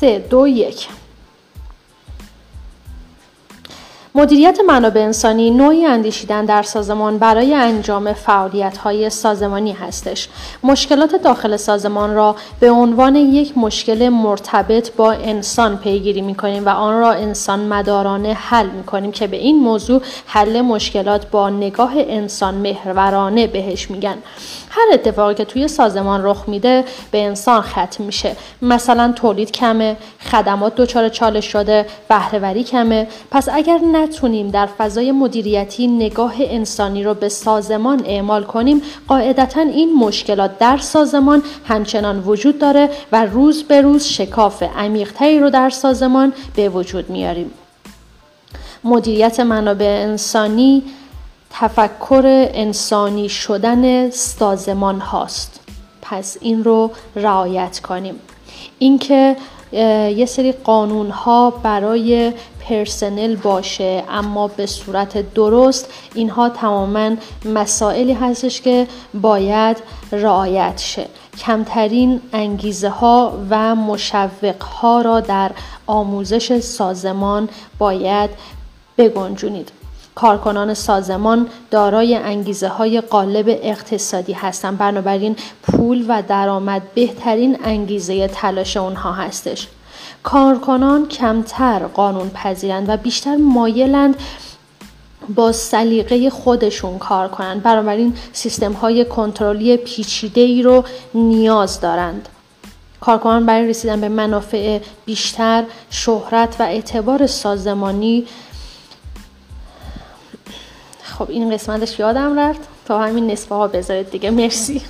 سه دو یک. مدیریت منابع انسانی نوعی اندیشیدن در سازمان برای انجام فعالیت های سازمانی هستش. مشکلات داخل سازمان را به عنوان یک مشکل مرتبط با انسان پیگیری می کنیم و آن را انسان مدارانه حل می کنیم که به این موضوع حل مشکلات با نگاه انسان محورانه بهش میگن. هر اتفاقی که توی سازمان رخ میده به انسان ختم میشه مثلا تولید کمه خدمات دچار چالش شده بهرهوری کمه پس اگر نتونیم در فضای مدیریتی نگاه انسانی رو به سازمان اعمال کنیم قاعدتا این مشکلات در سازمان همچنان وجود داره و روز به روز شکاف عمیقتری رو در سازمان به وجود میاریم. مدیریت منابع انسانی تفکر انسانی شدن سازمان هاست. پس این رو رعایت کنیم. اینکه یه سری قانون ها برای پرسنل باشه اما به صورت درست اینها تماما مسائلی هستش که باید رعایت شه. کمترین انگیزه ها و مشوق ها را در آموزش سازمان باید بگنجونید. کارکنان سازمان دارای انگیزه های قالب اقتصادی هستند. بنابراین پول و درآمد بهترین انگیزه تلاش اونها هستش. کارکنان کمتر قانون پذیرند و بیشتر مایلند با سلیقه خودشون کار کنند. بنابراین سیستم های کنترلی پیچیده ای رو نیاز دارند. کارکنان برای رسیدن به منافع بیشتر شهرت و اعتبار سازمانی خب این قسمتش یادم رفت. تا همین نصفه ها بذارید دیگه. مرسی.